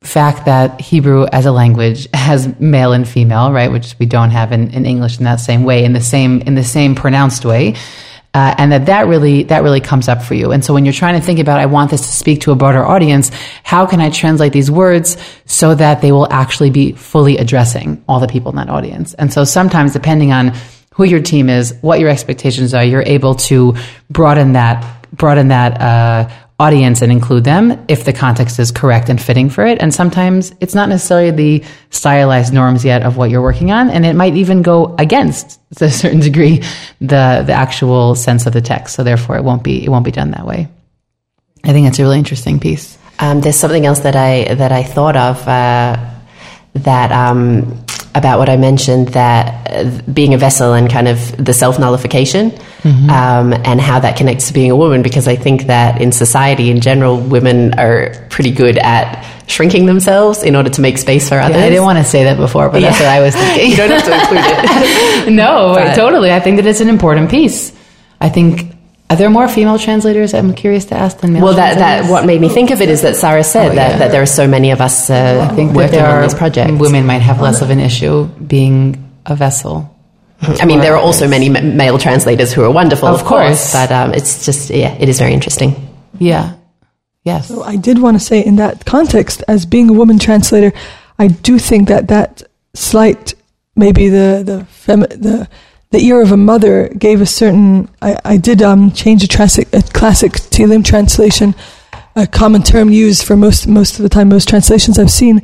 fact that Hebrew as a language (laughs) has male and female, right, which we don't have in, in English in that same way, in the same in the same pronounced way. Uh, and that that really that really comes up for you. And so when you're trying to think about, I want this to speak to a broader audience, how can I translate these words so that they will actually be fully addressing all the people in that audience? And so sometimes, depending on who your team is, what your expectations are, you're able to broaden that broaden that uh, audience and include them if the context is correct and fitting for it. And sometimes it's not necessarily the stylized norms yet of what you're working on, and it might even go against to (laughs) a certain degree the the actual sense of the text. So therefore, it won't be it won't be done that way. I think that's a really interesting piece. Um, there's something else that I that I thought of uh, that um, about what I mentioned that uh, being a vessel and kind of the self nullification um, and how that connects to being a woman because I think that in society in general women are pretty good at shrinking themselves in order to make space for others. I didn't want to say that before, but that's what I was (laughs) thinking. you don't have to include it. (laughs) (laughs) no, But- totally. I think that it's an important piece. I think are there more female translators? I'm curious to ask than male. Well, that, that what made me think of it is that Sarah said Oh, that, yeah. that there are so many of us uh, I think that working there on are these projects. women might have less of an issue being a vessel. I mean, there are also many male translators who are wonderful, Of of, course, course. but um, it's just yeah, it is very interesting. Yeah. Yes. So I did want to say in that context, as being a woman translator, I do think that that slight, maybe the the femi- the the ear of a mother gave a certain. I, I did um, change a classic a classic translation, a common term used for most most of the time most translations I've seen.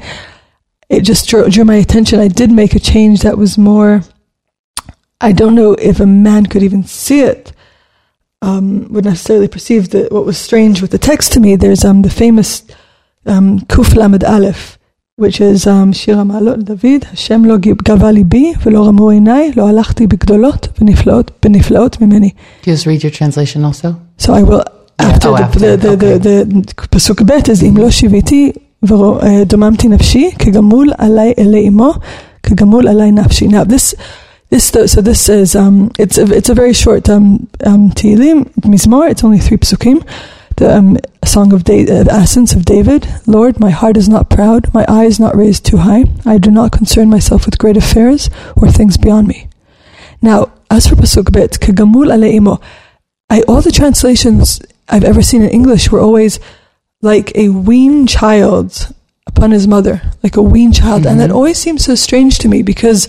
It just drew, drew my attention. I did make a change that was more. I don't know if a man could even see it um, would necessarily perceive that what was strange with the text to me. There's um, the famous um, Kuf Lamed Aleph, which is um, Shir HaMa'alot David, Hashem lo gava libi v'lo ramu einai, lo halachti b'gdolot v'niflaot b'niflaot mimeni. Just read your translation also. So I will, after, oh, the, after, the, the, okay. the, the, Pasuk Bet is Im lo shiviti ודוממתי נפשי כגמול עלי אלי אמו כגמול עלי נפשי. Now this this so this is um it's a, it's a very short um um Tehillim Mizmor it's only three psukim the um, song of da- uh, the ascents of David. Lord my heart is not proud. My eye is not raised too high. I do not concern myself with great affairs or things beyond me. Now as for pasuk bet kagamul aleimo. I all the translations I've ever seen in English were always like a weaned child upon his mother, like a weaned child. And that always seems so strange to me because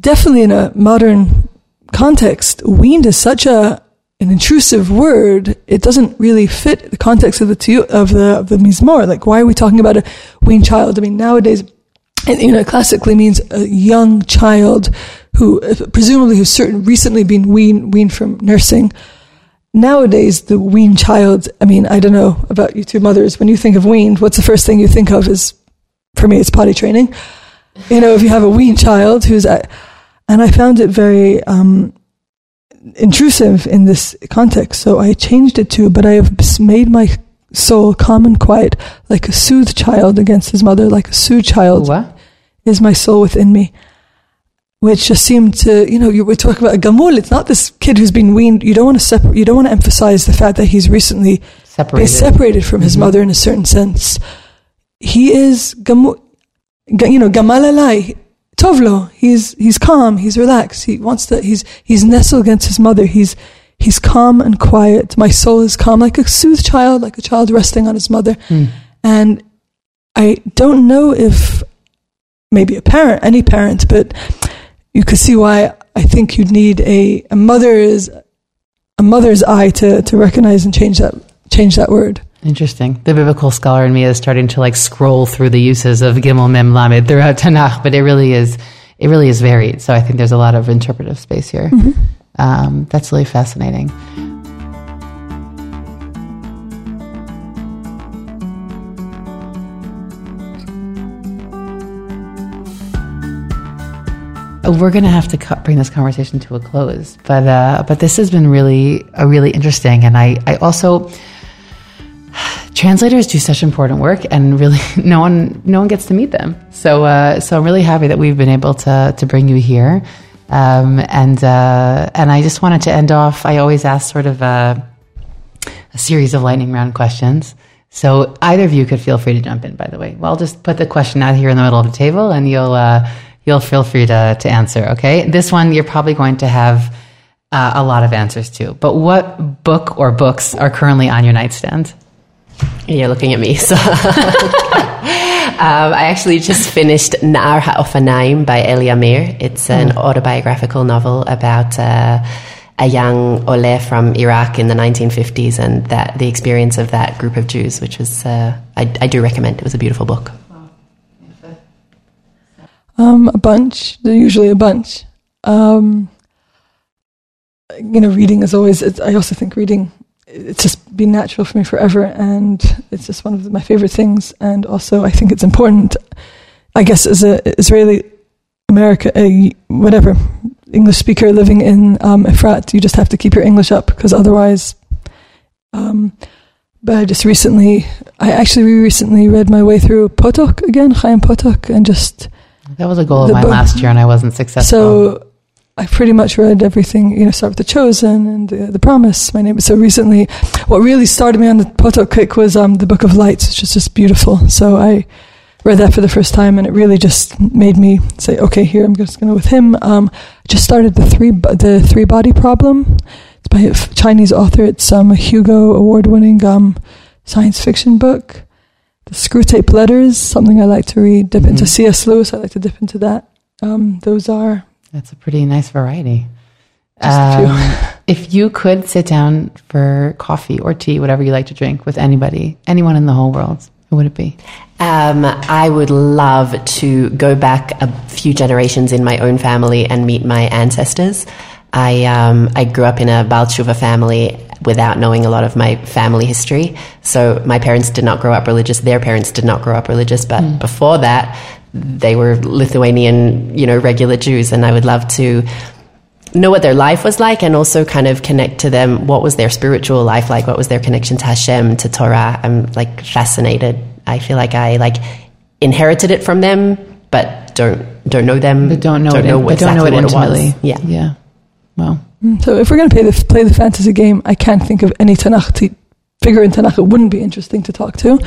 definitely in a modern context, weaned is such a an intrusive word. It doesn't really fit the context of the tu- of the of the mizmor. Like, why are we talking about a weaned child? I mean, nowadays, it, you know, classically means a young child who presumably who's certain recently been weaned weaned from nursing. Nowadays, the weaned child. I mean, I don't know about you two mothers. When you think of weaned, what's the first thing you think of? Is for me, it's potty training. You know, if you have a weaned child who's at, and I found it very um, intrusive in this context. So I changed it to, but I have made my soul calm and quiet, like a soothed child against his mother, like a soothed child What? is my soul within me. Which just seemed to, you know, you were talking about a gamul. It's not this kid who's been weaned. You don't want to separate. You don't want to emphasize the fact that he's recently Separated. separated from his mm-hmm. mother in a certain sense. He is gamu, ga- you know, gamalalai, tovlo. He's he's calm. He's relaxed. He wants to. He's he's nestled against his mother. He's he's calm and quiet. My soul is calm, like a soothed child, like a child resting on his mother. Hmm. And I don't know if maybe a parent, any parent, but you could see why I think you'd need a, a mother's a mother's eye to, to recognize and change that change that word. Interesting. The biblical scholar in me is starting to like scroll through the uses of Gimel Mem Lamed throughout Tanakh, but it really is it really is varied. So I think there's a lot of interpretive space here. Um, that's really fascinating. We're going to have to cut, bring this conversation to a close, but uh, but this has been really uh, really interesting, and I I also translators do such important work and really (laughs) no one no one gets to meet them. So uh, so i'm really happy that we've been able to to bring you here. Um, and uh, and i just wanted to end off i always ask sort of a, a series of lightning round questions. So either of you could feel free to jump in by the way. Well i'll just put the question out here in the middle of the table and you'll uh, you'll feel free to to answer okay? This one you're probably going to have uh, a lot of answers to. But what book or books are currently on your nightstand You're looking at me. (laughs) So um, I actually just finished Nar HaOfanaim by Eli Amir. It's an autobiographical novel about uh, a young Oleh from Iraq in the 1950s and that the experience of that group of Jews, which was, uh, I, I do recommend. It was a beautiful book. Um, a bunch. They're usually a bunch. Um, you know, reading is always. It's, I also think reading. It's just been natural for me forever, and it's just one of my favorite things. And also, I think it's important. I guess as a Israeli America, a whatever English speaker living in um, Efrat, you just have to keep your English up because otherwise. Um, but I just recently, I actually recently read my way through Potok again, Chaim Potok, and just That was a goal of mine book- last year, and I wasn't successful. so I pretty much read everything, you know, start with The Chosen and The, the Promise, My Name. So recently, what really started me on the Potok kick was um, The Book of Lights, which is just beautiful. So I read that for the first time, and it really just made me say, okay, here, I'm just going to go with him. Um, I just started the three, the three Body Problem. It's by a Chinese author. It's um, a Hugo award-winning um, science fiction book. The Screwtape Letters, something I like to read. Dip into Mhm. C.S. Lewis, I like to dip into that. Um, those are That's a pretty nice variety. Um, if you could sit down for coffee or tea, whatever you like to drink, with anybody, anyone in the whole world, who would it be? Um, I would love to go back a few generations in my own family and meet my ancestors. I um, I grew up in a Baal Tshuva family without knowing a lot of my family history. So my parents did not grow up religious. Their parents did not grow up religious. But before that, they were Lithuanian, you know, regular Jews, and I would love to know what their life was like and also kind of connect to them what was their spiritual life like what was their connection to hashem to torah i'm like fascinated i feel like i like inherited it from them but don't don't know them But don't know don't it, know but exactly don't know it what intimately. it was yeah Yeah. Well, mm, So if we're going to play the, play the fantasy game, I can't think of any Tanakh figure in Tanakh it wouldn't be interesting to talk to.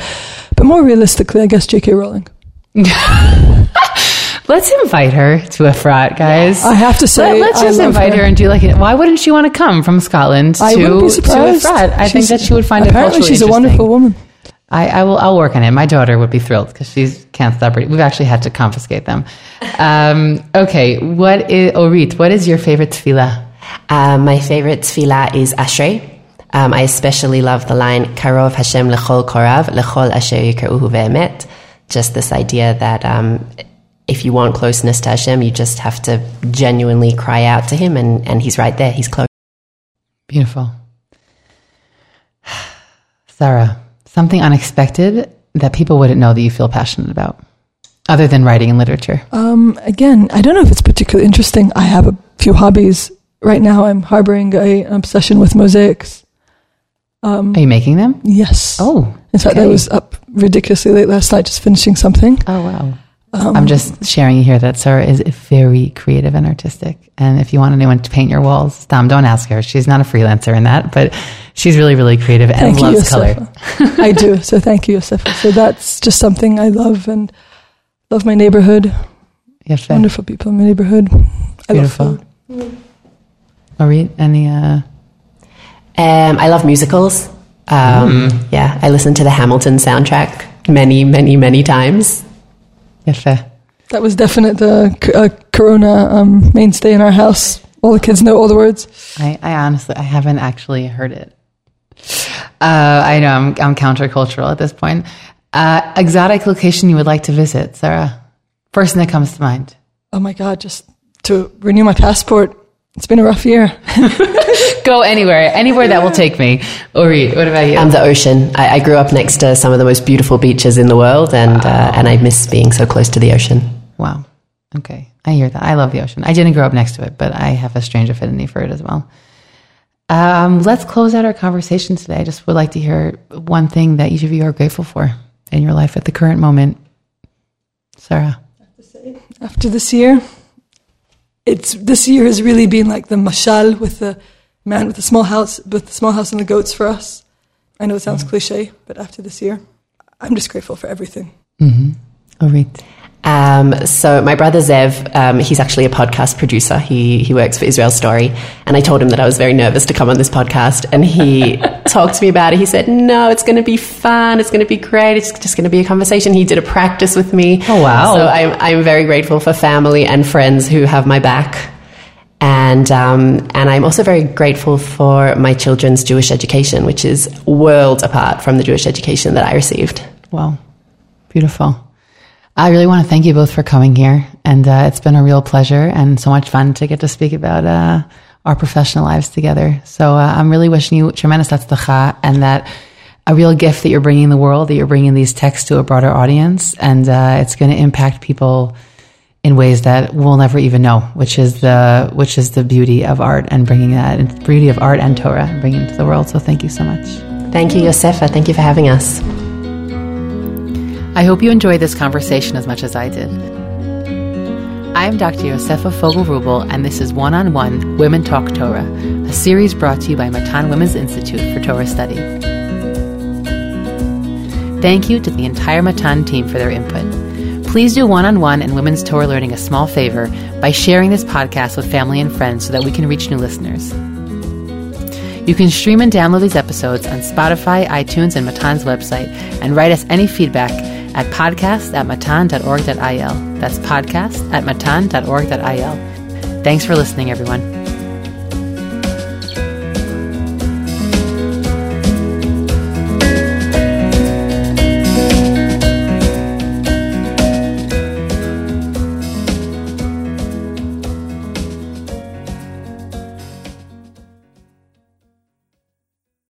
But more realistically, I guess J.K. Rowling. (laughs) let's invite her to Efrat, guys. I have to say, Let, us I just love invite her. and do like it. Why wouldn't she want to come from Scotland I to, wouldn't be to a surprised. frat? I think She's- that she would find it apparently culturally she's a interesting. wonderful woman. I, I will. I'll work on it. My daughter would be thrilled because she can't stop reading. We've actually had to confiscate them. Um, okay, what is Orit? What is your favorite tefillah? Uh, my favorite tefillah is Ashrei. Um, I especially love the line "Karov Hashem lechol korav lechol asher yikruhu ve'emet." Just this idea that um, if you want closeness to Hashem, you just have to genuinely cry out to Him, and, and He's right there. He's close. Beautiful. (sighs) Sarah, something unexpected that people wouldn't know that you feel passionate about, other than writing and literature. Um, again, I don't know if it's particularly interesting. I have a few hobbies. Right now, I'm harboring a, an obsession with mosaics. Are you making them? Yes. Oh, In fact, I was up ridiculously late last night just finishing something. Oh wow. Um, I'm just sharing here that Sarah is very creative and artistic. And if you want anyone to paint your walls, Dom, don't ask her. She's not a freelancer in that, but she's really, really creative and Thank you, loves color. I do. (laughs) So thank you, Yosefa. So that's just something I love and love my neighborhood. Yeah, fair. Wonderful people in my neighborhood. I Beautiful. love food. Marie, any, uh, Um, I love musicals. Um, Yeah, I listened to the Hamilton soundtrack many, many, many times. yeah, fair. That was definite the uh, Corona um, mainstay in our house. All the kids know all the words. I, I honestly, I haven't actually heard it. Uh, I know I'm, I'm countercultural at this point. Uh, exotic location you would like to visit, Sarah? First thing that comes to mind. Oh my God, just to renew my passport. It's been a rough year. (laughs) Go anywhere, anywhere that will take me. Ori, what about you? Um, the ocean. I, I grew up next to some of the most beautiful beaches in the world, and uh, and I miss being so close to the ocean. Wow. Okay. I hear that. I love the ocean. I didn't grow up next to it, but I have a strange affinity for it as well. Um, let's close out our conversation today. I just would like to hear one thing that each of you are grateful for in your life at the current moment. Sarah. After this year, it's this year has really been like the mashal with the man with the small house, with the small house and the goats for us. I know it sounds mm. cliche, but after this year, I'm just grateful for everything. Mm-hmm. Orit. Um, so my brother Zev, um, he's actually a podcast producer. He he works for Israel Story, and I told him that I was very nervous to come on this podcast, and he (laughs) talked to me about it. He said, "No, it's going to be fun. It's going to be great. It's just going to be a conversation." He did a practice with me. Oh, wow. So I'm I'm very grateful for family and friends who have my back. And um, and I'm also very grateful for my children's Jewish education, which is worlds apart from the Jewish education that I received. Wow. Beautiful. I really want to thank you both for coming here. And uh, it's been a real pleasure and so much fun to get to speak about uh, our professional lives together. So uh, I'm really wishing you tremendous atzlacha and that a real gift that you're bringing the world, that you're bringing these texts to a broader audience. And uh, it's going to impact people in ways that we'll never even know, which is the which is the beauty of art and bringing that, and beauty of art and Torah and bringing it to the world. So thank you so much. Thank you, Yosefa. Thank you for having us. I hope you enjoyed this conversation as much as I did. I am Dr. Yosefa Fogel Wruble, and this is One on One Women Talk Torah, a series brought to you by Matan Women's Institute for Torah Study. Thank you to the entire Matan team for their input. Please do one on one and women's Torah learning a small favor by sharing this podcast with family and friends so that we can reach new listeners. You can stream and download these episodes on Spotify, iTunes, and Matan's website, and write us any feedback at podcast at matan.org.il. That's podcast at matan.org.il. Thanks for listening, everyone.